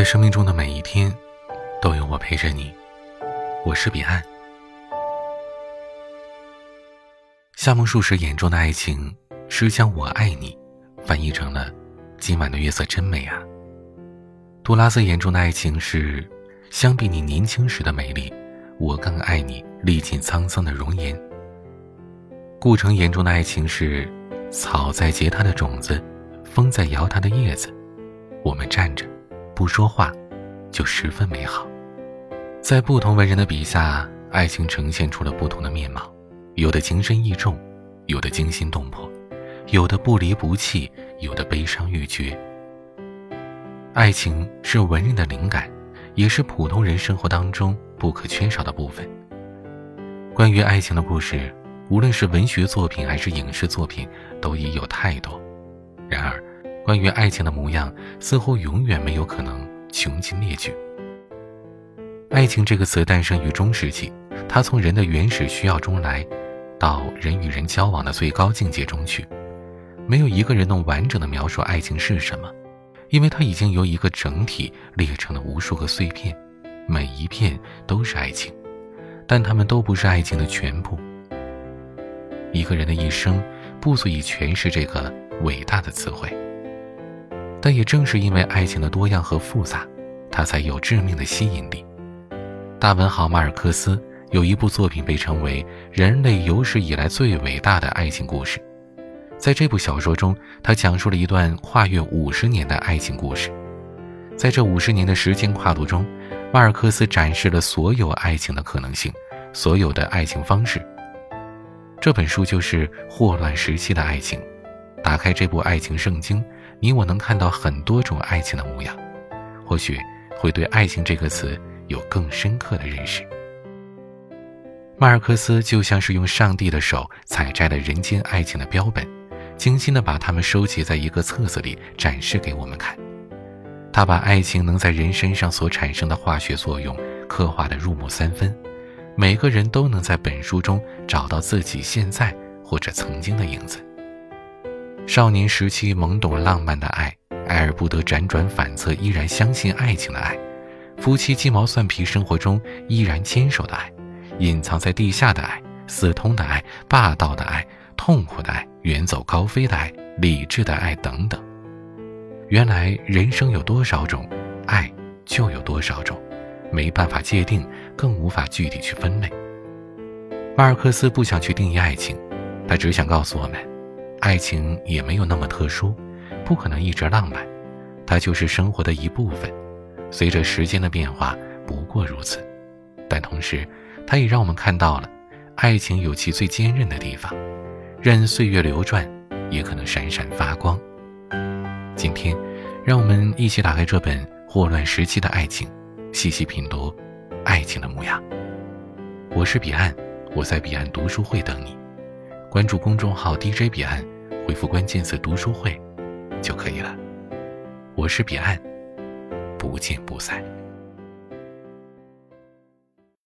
在生命中的每一天，都有我陪着你。我是彼岸。夏目漱石眼中的爱情是将“我爱你”翻译成了“今晚的月色真美啊”。杜拉斯眼中的爱情是相比你年轻时的美丽，我更爱你历尽沧桑的容颜。顾城眼中的爱情是草在结它的种子，风在摇它的叶子，我们站着。不说话，就十分美好。在不同文人的笔下，爱情呈现出了不同的面貌，有的情深意重，有的惊心动魄，有的不离不弃，有的悲伤欲绝。爱情是文人的灵感，也是普通人生活当中不可缺少的部分。关于爱情的故事，无论是文学作品还是影视作品，都已有太多。然而，关于爱情的模样，似乎永远没有可能穷尽列举。爱情这个词诞生于中世纪，它从人的原始需要中来，到人与人交往的最高境界中去。没有一个人能完整的描述爱情是什么，因为它已经由一个整体裂成了无数个碎片，每一片都是爱情，但它们都不是爱情的全部。一个人的一生不足以诠释这个伟大的词汇。但也正是因为爱情的多样和复杂，它才有致命的吸引力。大文豪马尔克斯有一部作品被称为人类有史以来最伟大的爱情故事。在这部小说中，他讲述了一段跨越五十年的爱情故事。在这五十年的时间跨度中，马尔克斯展示了所有爱情的可能性，所有的爱情方式。这本书就是霍乱时期的爱情。打开这部爱情圣经。你我能看到很多种爱情的模样，或许会对“爱情”这个词有更深刻的认识。马尔克斯就像是用上帝的手采摘了人间爱情的标本，精心的把它们收集在一个册子里展示给我们看。他把爱情能在人身上所产生的化学作用刻画得入木三分，每个人都能在本书中找到自己现在或者曾经的影子。少年时期懵懂浪漫的爱，爱而不得辗转反侧依然相信爱情的爱，夫妻鸡毛蒜皮生活中依然坚守的爱，隐藏在地下的爱，私通的爱，霸道的爱，痛苦的爱，远走高飞的爱，理智的爱等等。原来人生有多少种，爱就有多少种，没办法界定，更无法具体去分类。马尔克斯不想去定义爱情，他只想告诉我们。爱情也没有那么特殊，不可能一直浪漫，它就是生活的一部分，随着时间的变化，不过如此。但同时，它也让我们看到了，爱情有其最坚韧的地方，任岁月流转，也可能闪闪发光。今天，让我们一起打开这本霍乱时期的爱情，细细品读爱情的模样。我是彼岸，我在彼岸读书会等你。关注公众号 DJ 彼岸，回复关键词“读书会”就可以了。我是彼岸，不见不散。